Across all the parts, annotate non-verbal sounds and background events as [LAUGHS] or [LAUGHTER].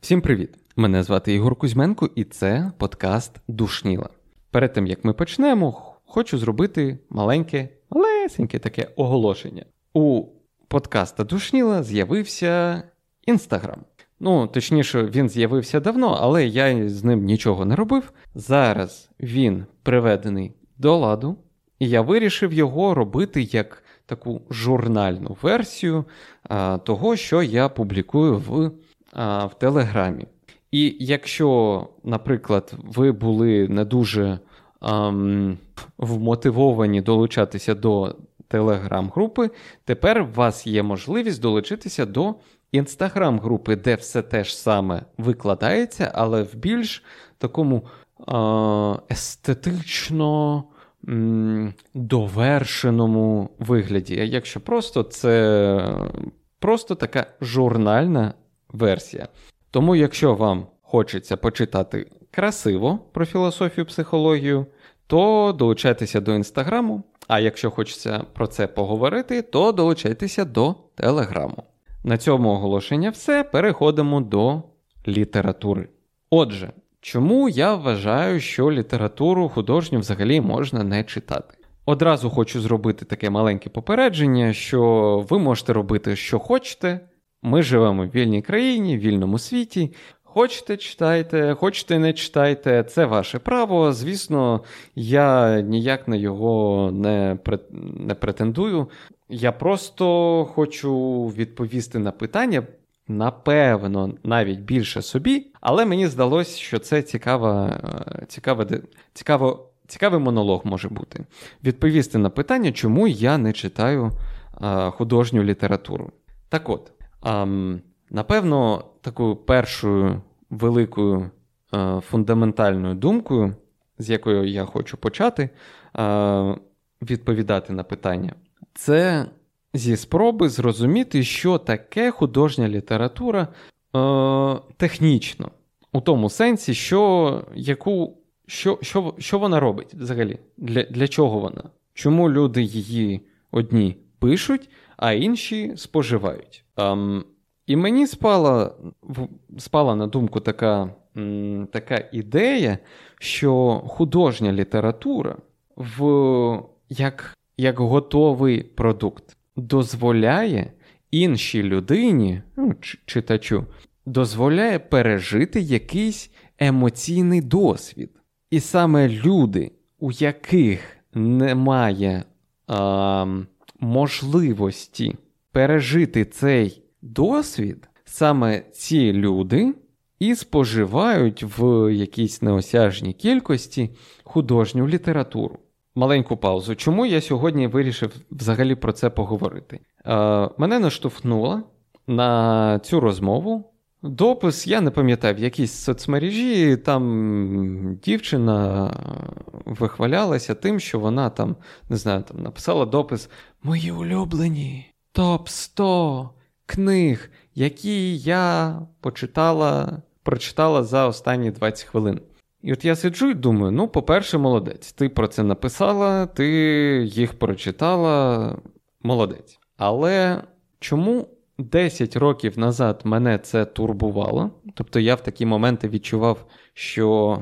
Всім привіт! Мене звати Ігор Кузьменко, і це подкаст Душніла. Перед тим як ми почнемо, хочу зробити маленьке, малесеньке таке оголошення. У подкаста Душніла з'явився Інстаграм. Ну, точніше, він з'явився давно, але я з ним нічого не робив. Зараз він приведений до ладу, і я вирішив його робити як таку журнальну версію а, того, що я публікую в, а, в Телеграмі. І якщо, наприклад, ви були не дуже ам, вмотивовані долучатися до телеграм-групи, тепер у вас є можливість долучитися до інстаграм-групи, де все те ж саме викладається, але в більш такому а, естетично довершеному вигляді. Якщо просто це просто така журнальна версія. Тому, якщо вам хочеться почитати красиво про філософію психологію, то долучайтеся до інстаграму. А якщо хочеться про це поговорити, то долучайтеся до телеграму. На цьому оголошення все. Переходимо до літератури. Отже, чому я вважаю, що літературу художню взагалі можна не читати? Одразу хочу зробити таке маленьке попередження, що ви можете робити, що хочете. Ми живемо в вільній країні, в вільному світі. Хочете, читайте, хочете, не читайте, це ваше право. Звісно, я ніяк на його не не претендую. Я просто хочу відповісти на питання, напевно, навіть більше собі, але мені здалося, що це цікава, цікава, цікаво, цікавий монолог може бути. Відповісти на питання, чому я не читаю а, художню літературу. Так от, а, напевно, такою першою великою а, фундаментальною думкою, з якою я хочу почати відповідати на питання це зі спроби зрозуміти, що таке художня література е, технічно, у тому сенсі, що яку, що, що, що вона робить взагалі, для, для чого вона? Чому люди її одні пишуть, а інші споживають? Ем, і мені спала спала на думку така, м, така ідея, що художня література в як як готовий продукт дозволяє іншій людині, ну, читачу, дозволяє пережити якийсь емоційний досвід. І саме люди, у яких немає а, можливості пережити цей досвід, саме ці люди і споживають в якійсь неосяжній кількості художню літературу маленьку паузу. Чому я сьогодні вирішив взагалі про це поговорити? Е, Мене наштовхнуло на цю розмову. Допис, я не пам'ятаю, в якійсь соцмережі там дівчина вихвалялася тим, що вона там, не знаю, там написала допис Мої улюблені топ 100 книг, які я почитала, прочитала за останні 20 хвилин. І от я сиджу і думаю: ну, по-перше, молодець. Ти про це написала, ти їх прочитала, молодець. Але чому 10 років назад мене це турбувало? Тобто я в такі моменти відчував, що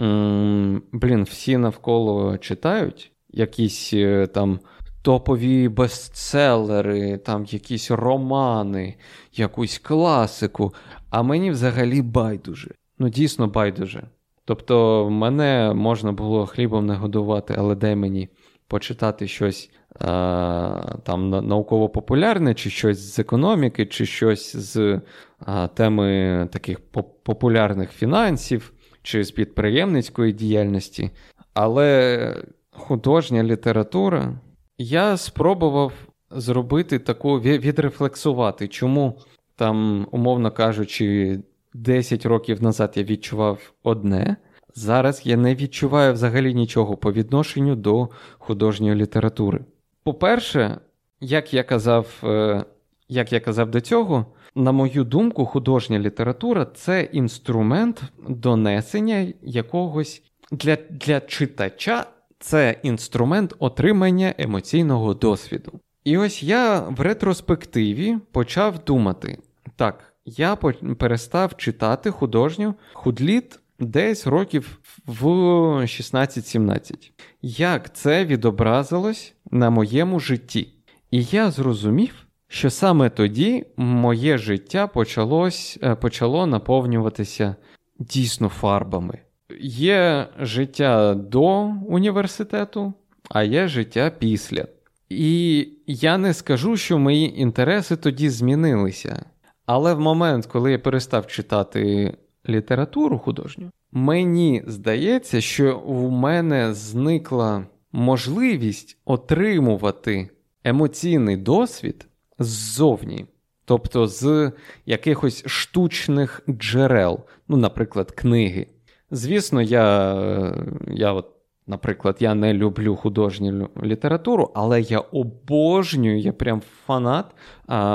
м- блін, всі навколо читають якісь е, там. Топові бестселери, там якісь романи, якусь класику, а мені взагалі байдуже. Ну, дійсно байдуже. Тобто, мене можна було хлібом не годувати, але дай мені почитати щось а, там науково-популярне, чи щось з економіки, чи щось з а, теми таких популярних фінансів, чи з підприємницької діяльності. Але художня література я спробував зробити таку відрефлексувати, чому там, умовно кажучи, 10 років назад я відчував одне. Зараз я не відчуваю взагалі нічого по відношенню до художньої літератури. По-перше, як я казав, е, як я казав до цього, на мою думку, художня література це інструмент донесення якогось для, для читача, це інструмент отримання емоційного досвіду. І ось я в ретроспективі почав думати: так, я перестав читати художню худліт десь років в 16-17. Як це відобразилось на моєму житті? І я зрозумів, що саме тоді моє життя почалось, е, почало наповнюватися дійсно фарбами. Є життя до університету, а є життя після. І я не скажу, що мої інтереси тоді змінилися. Але в момент, коли я перестав читати літературу художню, мені здається, що в мене зникла можливість отримувати емоційний досвід ззовні, тобто з якихось штучних джерел, ну, наприклад, книги. Звісно, я, я от, наприклад, я не люблю художню літературу, але я обожнюю, я прям фанат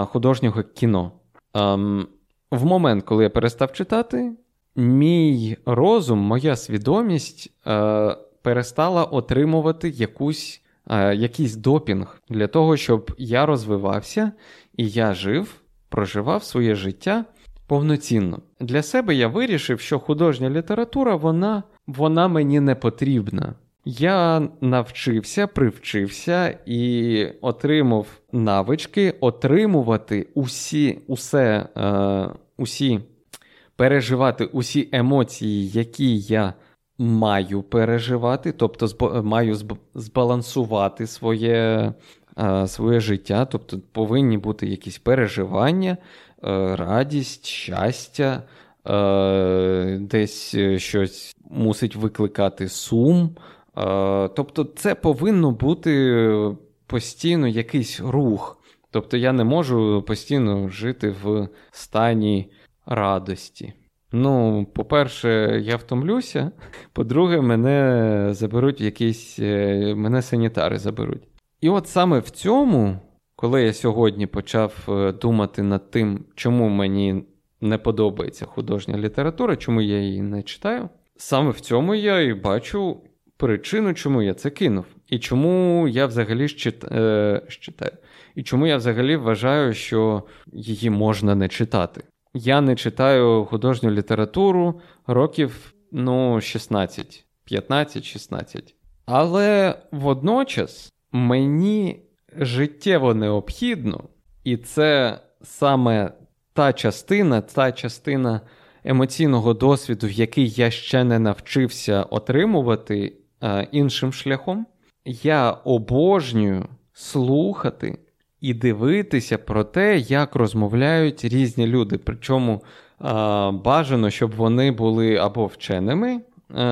художнього кіно. Ем, В момент, коли я перестав читати, мій розум, моя свідомість е, перестала отримувати якусь, е, якийсь допінг для того, щоб я розвивався і я жив, проживав своє життя повноцінно. Для себе я вирішив, що художня література вона, вона мені не потрібна. Я навчився, привчився і отримав навички отримувати усі, усе, е, усі, переживати усі емоції, які я маю переживати, тобто зб, маю зб, збалансувати своє е, своє життя, тобто повинні бути якісь переживання, е, радість, щастя, е, десь щось мусить викликати сум. Е, тобто, це повинно бути постійно якийсь рух. Тобто я не можу постійно жити в стані радості. Ну, по-перше, я втомлюся. По-друге, мене заберуть в якийсь. Е, мене санітари заберуть. І от саме в цьому, коли я сьогодні почав е, думати над тим, чому мені не подобається художня література, чому я її не читаю, саме в цьому я і бачу причину, чому я це кинув, і чому я взагалі е... читаю. І чому я взагалі вважаю, що її можна не читати. Я не читаю художню літературу років ну, 16, 15-16. Але водночас мені життєво необхідно, і це саме та частина, та частина емоційного досвіду, в який я ще не навчився отримувати іншим шляхом. Я обожнюю слухати і дивитися про те, як розмовляють різні люди. Причому е, бажано, щоб вони були або вченими, е,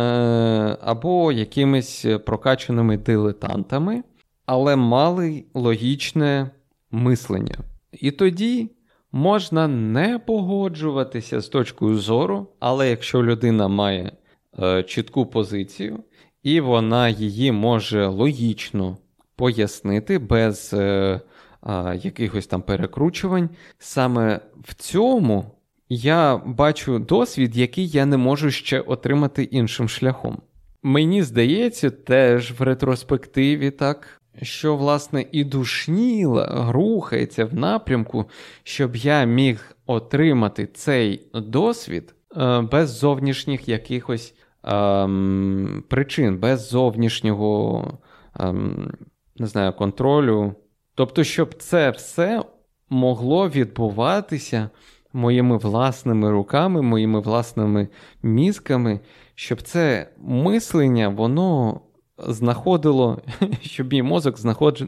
або якимись прокачаними дилетантами, але мали логічне мислення. І тоді. Можна не погоджуватися з точкою зору, але якщо людина має е, чітку позицію, і вона її може логічно пояснити без е, а, якихось там перекручувань. Саме в цьому я бачу досвід, який я не можу ще отримати іншим шляхом. Мені здається, теж в ретроспективі так. Що, власне, і душніла рухається в напрямку, щоб я міг отримати цей досвід е, без зовнішніх якихось ем, причин, без зовнішнього ем, не знаю, контролю. Тобто, щоб це все могло відбуватися моїми власними руками, моїми власними мізками, щоб це мислення, воно знаходило, [LAUGHS] щоб мій мозок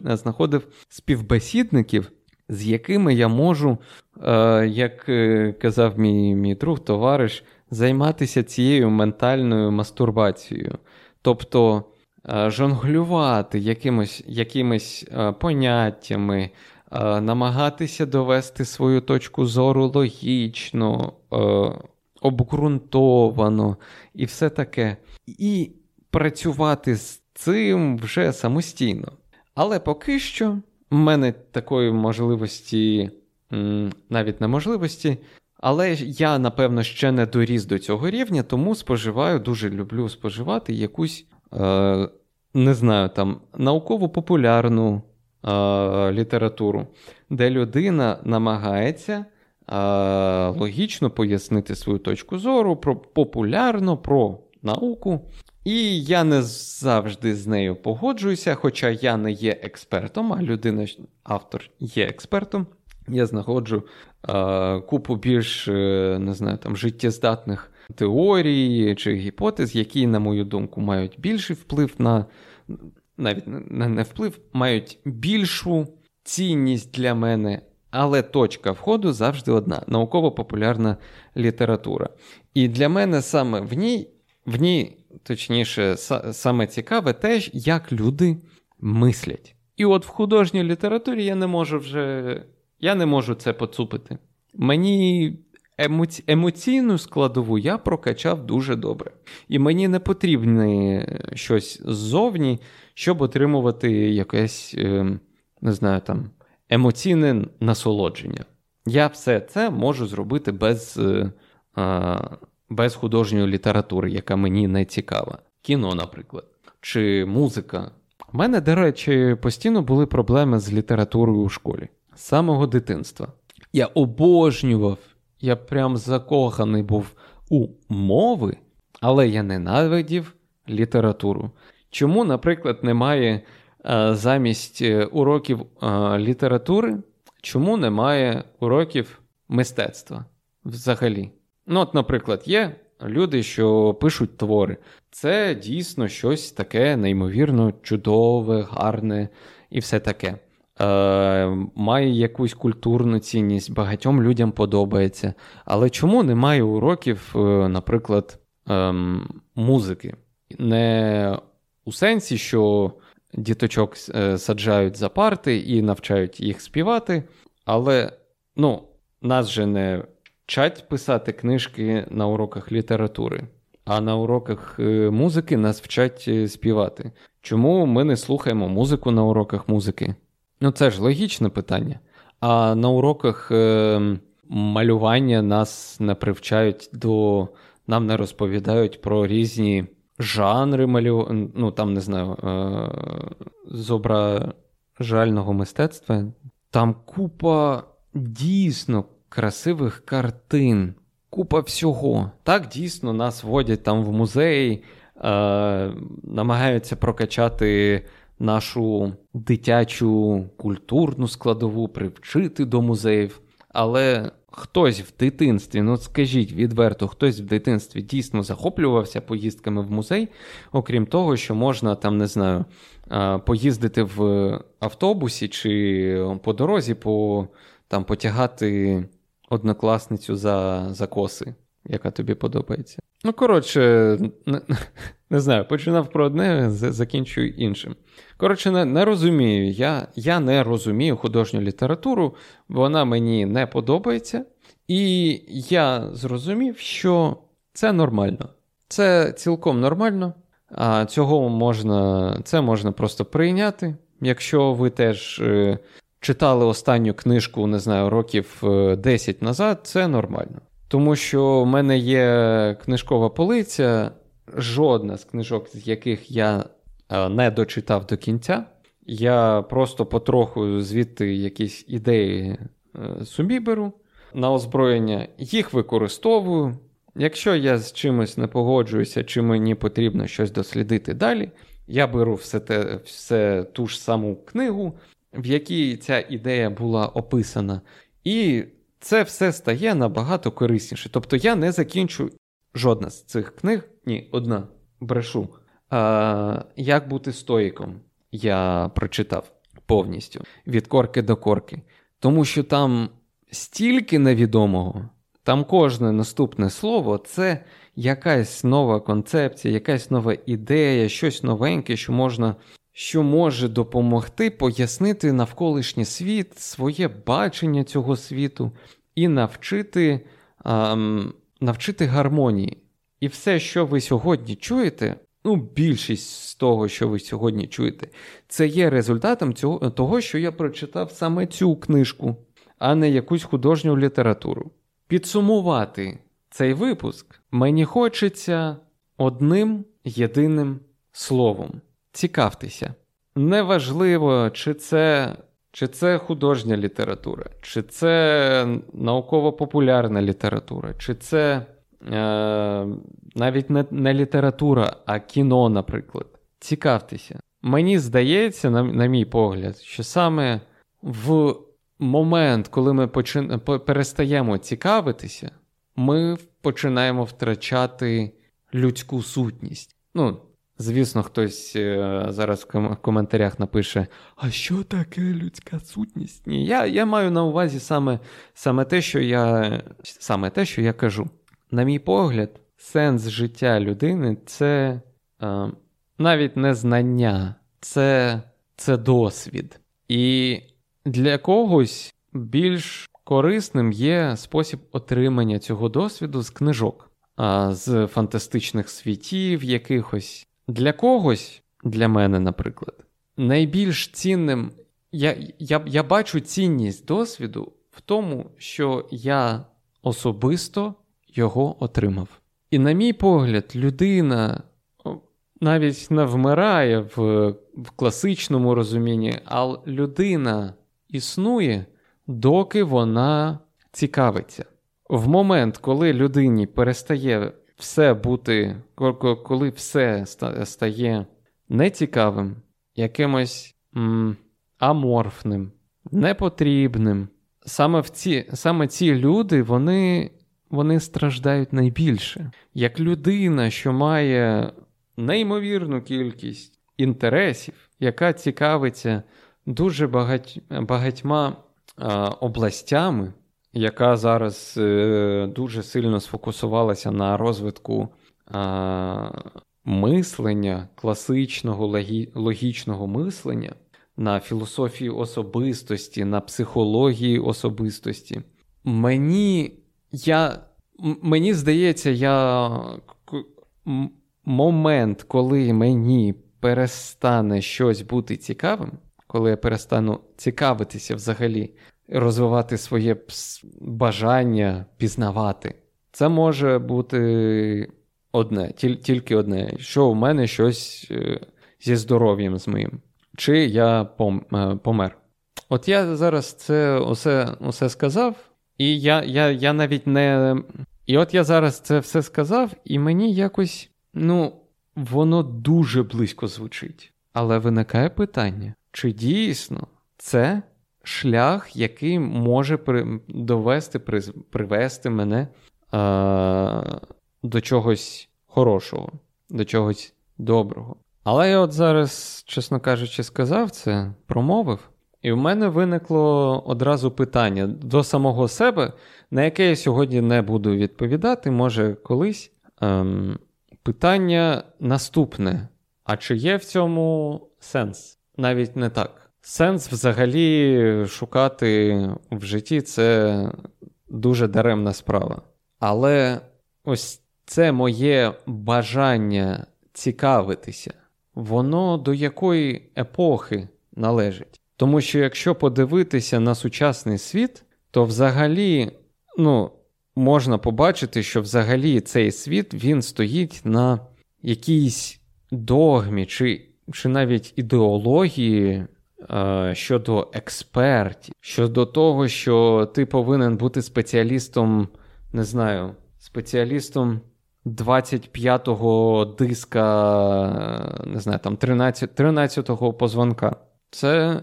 знаходив співбесідників, з якими я можу, е, як е, казав мій, мій друг, товариш, займатися цією ментальною мастурбацією. Тобто. Е, жонглювати якимось якимись е, поняттями, е, намагатися довести свою точку зору логічно, обґрунтовано і все таке. І працювати з цим вже самостійно. Але поки що в мене такої можливості, навіть неможливості, але я, напевно, ще не доріс до цього рівня, тому споживаю, дуже люблю споживати якусь Е, не знаю, там науково-популярну літературу, де людина намагається логічно пояснити свою точку зору про популярно про науку. І я не завжди з нею погоджуюся, хоча я не є експертом, а людина, автор є експертом. Я знаходжу е, купу більш е, не знаю, там, життєздатних теорій чи гіпотез, які, на мою думку, мають більший вплив на навіть не, не вплив, мають більшу цінність для мене. Але точка входу завжди одна науково-популярна література. І для мене саме в ній, в ній, точніше, саме цікаве те, як люди мислять. І от в художній літературі я не можу вже я не можу це поцупити. Мені емоці... емоційну складову я прокачав дуже добре. І мені не потрібне щось ззовні, щоб отримувати якесь, ем, не знаю, там, емоційне насолодження. Я все це можу зробити без е, без художньої літератури, яка мені не цікава. Кіно, наприклад, чи музика. У мене, до речі, постійно були проблеми з літературою у школі самого дитинства. Я обожнював, я прям закоханий був у мови, але я ненавидів літературу. Чому, наприклад, немає а, замість е, уроків а, літератури, чому немає уроків мистецтва взагалі? Ну, от, наприклад, є люди, що пишуть твори. Це дійсно щось таке неймовірно чудове, гарне і все таке е, має якусь культурну цінність, багатьом людям подобається. Але чому немає уроків, е, наприклад, е, музики? Не у сенсі, що діточок е, саджають за парти і навчають їх співати, але ну, нас же не вчать писати книжки на уроках літератури. А на уроках е, музики нас вчать е, співати. Чому ми не слухаємо музику на уроках музики? Ну, це ж логічне питання. А на уроках е, малювання нас не привчають до. Нам не розповідають про різні жанри малювання, ну там не знаю, е, зображального мистецтва. Там купа дійсно красивих картин, купа всього. Так дійсно нас водять там в музей, е, намагаються прокачати нашу дитячу культурну складову, привчити до музеїв. Але хтось в дитинстві, ну скажіть відверто, хтось в дитинстві дійсно захоплювався поїздками в музей, окрім того, що можна там, не знаю, поїздити в автобусі чи по дорозі, по, там, потягати однокласницю за, за коси, яка тобі подобається. Ну, коротше, не, знаю, починав про одне, закінчую іншим. Коротше, не, не розумію. Я я не розумію художню літературу, вона мені не подобається. І я зрозумів, що це нормально. Це цілком нормально. А цього можна, це можна просто прийняти. Якщо ви теж е, читали останню книжку, не знаю, років 10 е, назад, це нормально. Тому що в мене є книжкова полиця, жодна з книжок, з яких я е, не дочитав до кінця. Я просто потроху звідти якісь ідеї е, собі беру на озброєння, їх використовую. Якщо я з чимось не погоджуюся, чи мені потрібно щось дослідити далі, я беру все те, все ту ж саму книгу, в якій ця ідея була описана, і це все стає набагато корисніше. Тобто я не закінчу жодна з цих книг, ні, одна брешу. А, Як бути стоїком, я прочитав повністю від корки до корки. Тому що там стільки невідомого, там кожне наступне слово це якась нова концепція, якась нова ідея, щось новеньке, що можна що може допомогти пояснити навколишній світ, своє бачення цього світу і навчити, ем, навчити гармонії. І все, що ви сьогодні чуєте, ну, більшість з того, що ви сьогодні чуєте, це є результатом цього, того, що я прочитав саме цю книжку, а не якусь художню літературу. Підсумувати цей випуск мені хочеться одним єдиним словом. Цікавтеся. неважливо, чи це чи це художня література, чи це науково-популярна література, чи це навіть не, не література, а кіно, наприклад. Цікавтеся. Мені здається, на, на мій погляд, що саме в момент, коли ми почин... перестаємо цікавитися, ми починаємо втрачати людську сутність. Ну, звісно, хтось е, зараз в коментарях напише: А що таке людська сутність? Ні, я я маю на увазі саме саме, те, що я саме те, що я кажу. На мій погляд, сенс життя людини це е, навіть не знання, це, це досвід. І для когось більш корисним є спосіб отримання цього досвіду з книжок, з фантастичних світів якихось. Для когось, для мене, наприклад, найбільш цінним я, я, я бачу цінність досвіду в тому, що я особисто його отримав. І, на мій погляд, людина навіть не вмирає в, в класичному розумінні, а людина існує, доки вона цікавиться. В момент, коли людині перестає все бути, коли все стає нецікавим, якимось м, аморфним, непотрібним, саме в ці, саме ці люди вони, вони страждають найбільше. Як людина, що має неймовірну кількість інтересів, яка цікавиться дуже багать, багатьма а, областями, яка зараз е, дуже сильно сфокусувалася на розвитку а, мислення, класичного логі, логічного мислення, на філософії особистості, на психології особистості. Мені я, мені здається, я момент, коли мені перестане щось бути цікавим, коли я перестану цікавитися взагалі, розвивати своє бажання пізнавати, це може бути одне, тільки одне, що у мене щось е, зі здоров'ям з моїм, чи я е, помер. От я зараз це усе усе сказав, і я, я, я навіть не. І от я зараз це все сказав, і мені якось, ну, воно дуже близько звучить. Але виникає питання, чи дійсно це шлях, який може при... довести, при... привести мене е... до чогось хорошого, до чогось доброго. Але я от зараз, чесно кажучи, сказав це, промовив, і в мене виникло одразу питання до самого себе, на яке я сьогодні не буду відповідати, може колись. Ем... Питання наступне: а чи є в цьому сенс? Навіть не так. Сенс взагалі шукати в житті це дуже даремна справа. Але ось це моє бажання цікавитися, воно до якої епохи належить. Тому що якщо подивитися на сучасний світ, то взагалі, ну, можна побачити, що взагалі цей світ він стоїть на якійсь догмі чи, чи навіть ідеології. Е, щодо експертів, щодо того, що ти повинен бути спеціалістом, не знаю, спеціалістом 25-го диска, не знаю, там 13, 13-го позвонка. Це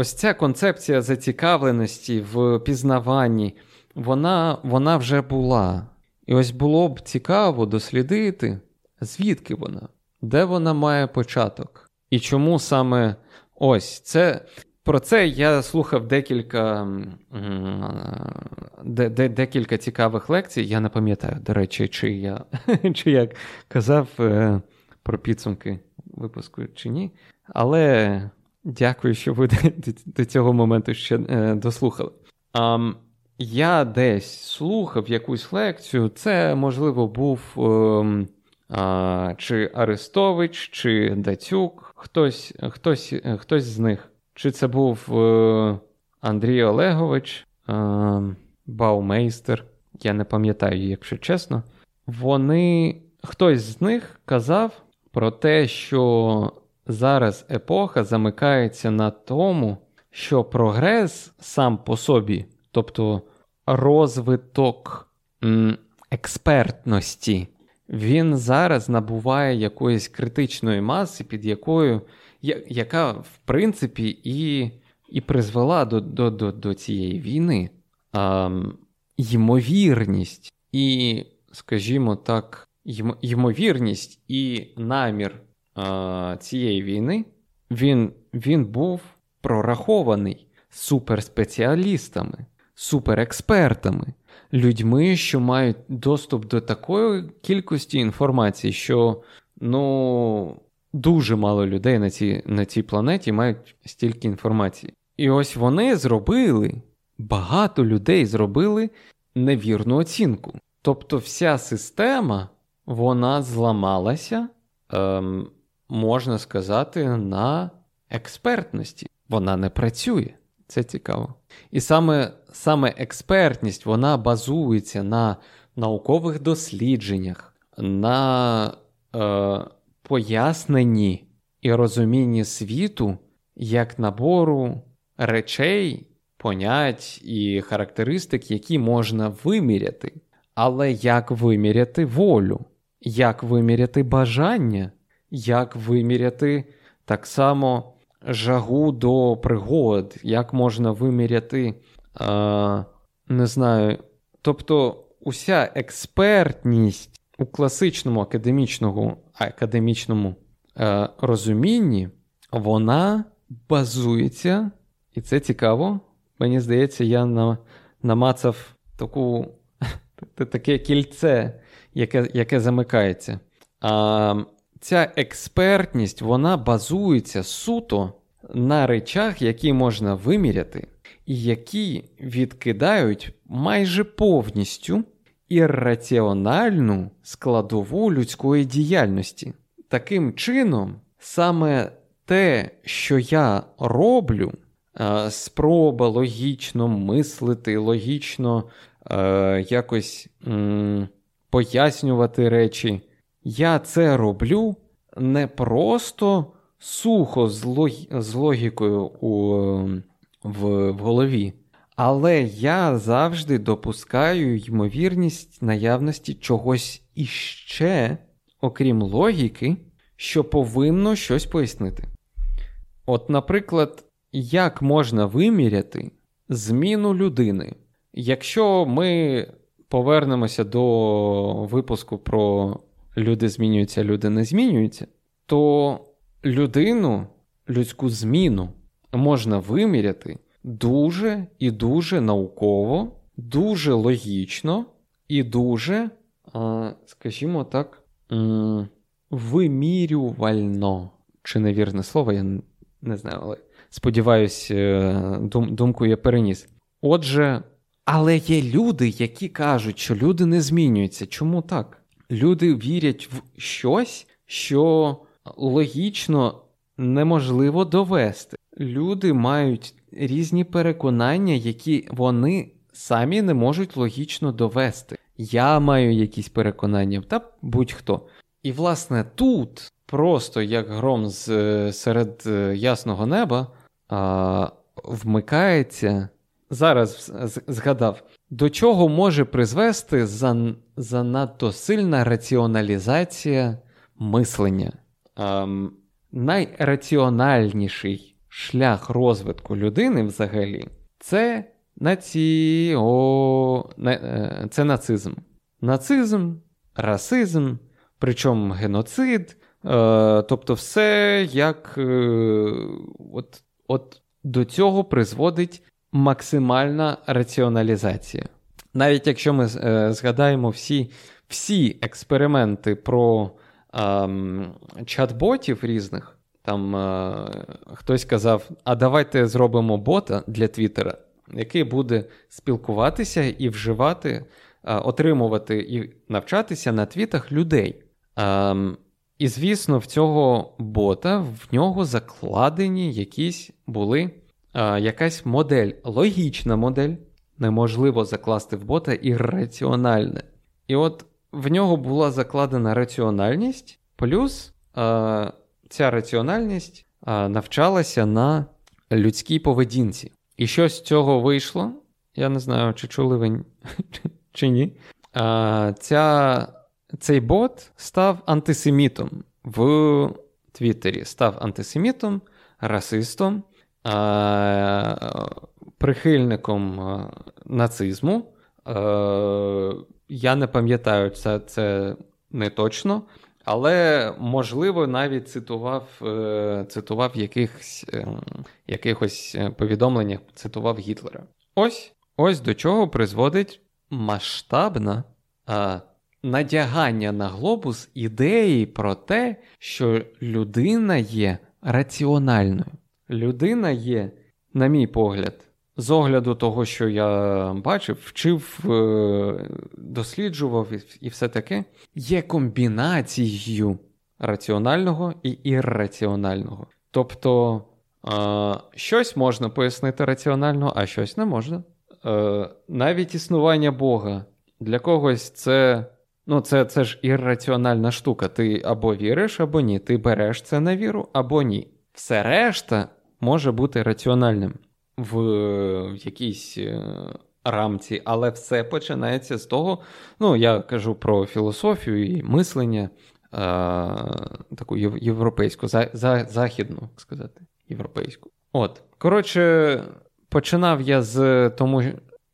ось ця концепція зацікавленості в пізнаванні, вона, вона вже була. І ось було б цікаво дослідити, звідки вона, де вона має початок, і чому саме. Ось це. Про це я слухав декілька де, де, декілька цікавих лекцій. Я не пам'ятаю, до речі, чи я [LAUGHS] чи я казав е, про підсумки випуску чи ні. Але дякую, що ви [LAUGHS] до, цього моменту ще е, дослухали. А, Я десь слухав якусь лекцію. Це, можливо, був е, а, чи Арестович, чи Дацюк хтось хтось, хтось з них. Чи це був е, Андрій Олегович, е, Баумейстер, я не пам'ятаю, якщо чесно. Вони, хтось з них казав про те, що зараз епоха замикається на тому, що прогрес сам по собі, тобто розвиток м, експертності, він зараз набуває якоїсь критичної маси, під якою, яка, в принципі, і і призвела до до, до, до цієї війни. А, Ймовірність і, скажімо так, ймовірність і намір а, цієї війни він, він був прорахований суперспеціалістами, суперекспертами, людьми, що мають доступ до такої кількості інформації, що ну, дуже мало людей на цій, на цій планеті мають стільки інформації. І ось вони зробили, багато людей зробили невірну оцінку. Тобто вся система вона зламалася, ем, можна сказати, на експертності. Вона не працює. Це цікаво. І саме саме експертність вона базується на наукових дослідженнях, на е, поясненні і розумінні світу як набору речей, понять і характеристик, які можна виміряти. Але як виміряти волю, як виміряти бажання, як виміряти так само жагу до пригод, як можна виміряти, е, не знаю. Тобто, уся експертність у класичному академічному академічному е, розумінні, вона базується, і це цікаво. Мені здається, я на, намацав таку, [LAUGHS] таке кільце, яке яке замикається. А, Ця експертність вона базується суто на речах, які можна виміряти, і які відкидають майже повністю ірраціональну складову людської діяльності. Таким чином, саме те, що я роблю, е, спроба логічно мислити, логічно е, якось пояснювати речі, я це роблю не просто сухо з, лог... з логікою у... в... в голові, але я завжди допускаю ймовірність наявності чогось іще, окрім логіки, що повинно щось пояснити. От, наприклад, як можна виміряти зміну людини? Якщо ми повернемося до випуску про люди змінюються, люди не змінюються, то людину, людську зміну можна виміряти дуже і дуже науково, дуже логічно і дуже, скажімо так, вимірювально. Чи невірне слово, я не знаю, але сподіваюсь, е, дум, думку я переніс. Отже, але є люди, які кажуть, що люди не змінюються. Чому так? Люди вірять в щось, що логічно неможливо довести. Люди мають різні переконання, які вони самі не можуть логічно довести. Я маю якісь переконання, та будь-хто. І, власне, тут просто як гром з, серед е, ясного неба а, вмикається. Зараз згадав, до чого може призвести занадто сильна раціоналізація мислення. Ем, найраціональніший шлях розвитку людини взагалі це наці... О... Е, це нацизм. Нацизм, расизм, причому геноцид. Е, тобто, все як е, от, от до цього призводить максимальна раціоналізація. Навіть якщо ми згадаємо всі всі експерименти про ем, чат-ботів різних. Там е, хтось казав: а давайте зробимо бота для Твіттера, який буде спілкуватися і вживати, е, отримувати і навчатися на твітах людей. Е, і, звісно, в цього бота в нього закладені якісь були е, якась модель, логічна модель. Неможливо закласти в бота ірраціональне. І от в нього була закладена раціональність, плюс е, ця раціональність навчалася на людській поведінці. І що з цього вийшло? Я не знаю, чи чули ви [LAUGHS] чи ні. А, ця, Цей бот став антисемітом в Твіттері. Став антисемітом, расистом, прихильником нацизму. А, я не пам'ятаю, це, це не точно. Але, можливо, навіть цитував е, цитував якихось, е, якихось е, повідомленнях, цитував Гітлера. Ось ось до чого призводить масштабне надягання на глобус ідеї про те, що людина є раціональною. Людина є, на мій погляд, з огляду того, що я бачив, вчив, е, досліджував і все таке, є комбінацією раціонального і ірраціонального. Тобто щось можна пояснити раціонально, а щось не можна. Е, навіть існування Бога для когось це. Ну, це це ж ірраціональна штука. Ти або віриш, або ні. Ти береш це на віру, або ні. Все решта може бути раціональним в, в якійсь е, рамці, але все починається з того. Ну, я кажу про філософію і мислення е, таку європейську, за, за, західну сказати, європейську. От, коротше, починав я з тому,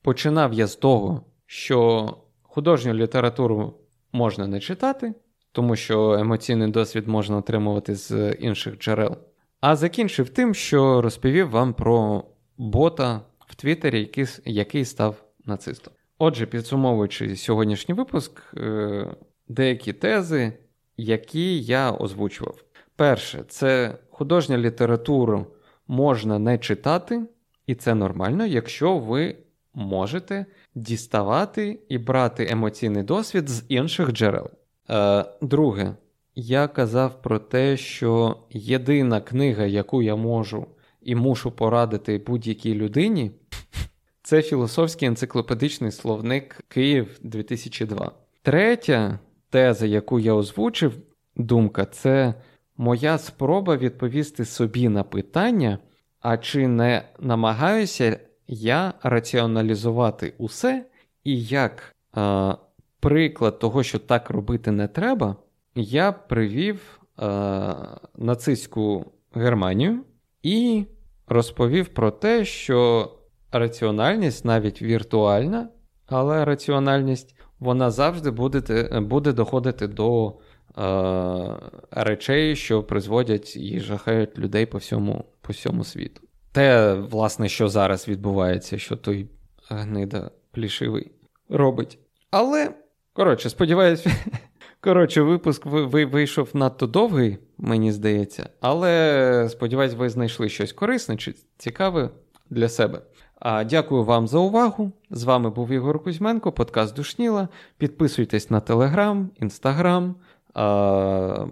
починав я з того, що художню літературу можна не читати, тому що емоційний досвід можна отримувати з інших джерел. А закінчив тим, що розповів вам про бота в Твіттері, який, який став нацистом. Отже, підсумовуючи сьогоднішній випуск, е, деякі тези, які я озвучував. Перше, це художня літературу можна не читати, і це нормально, якщо ви можете діставати і брати емоційний досвід з інших джерел. Е, Друге, я казав про те, що єдина книга, яку я можу і мушу порадити будь-якій людині, [LAUGHS] це філософський енциклопедичний словник Київ 2002. Третя теза, яку я озвучив, думка, це моя спроба відповісти собі на питання, а чи не намагаюся я раціоналізувати усе, і як е, приклад того, що так робити не треба, я привів е, нацистську Германію і розповів про те, що раціональність навіть віртуальна, але раціональність вона завжди буде буде доходити до е, речей, що призводять і жахають людей по всьому, по всьому світу. Те, власне, що зараз відбувається, що той гнида плішивий робить. Але, коротше, сподіваюся, [LAUGHS] коротше, випуск вийшов надто довгий мені здається. Але сподіваюсь, ви знайшли щось корисне чи цікаве для себе. А Дякую вам за увагу. З вами був Ігор Кузьменко, подкаст Душніла. Підписуйтесь на Телеграм, Інстаграм,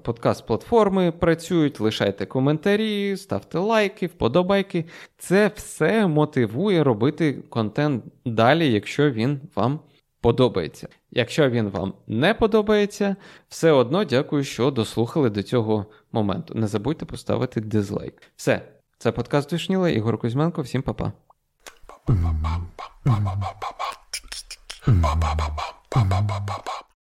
подкаст-платформи працюють, лишайте коментарі, ставте лайки, вподобайки. Це все мотивує робити контент далі, якщо він вам подобається. Якщо він вам не подобається, все одно дякую, що дослухали до цього моменту. Не забудьте поставити дизлайк. Все, це подкаст Душніла, Ігор Кузьменко. Всім па-па.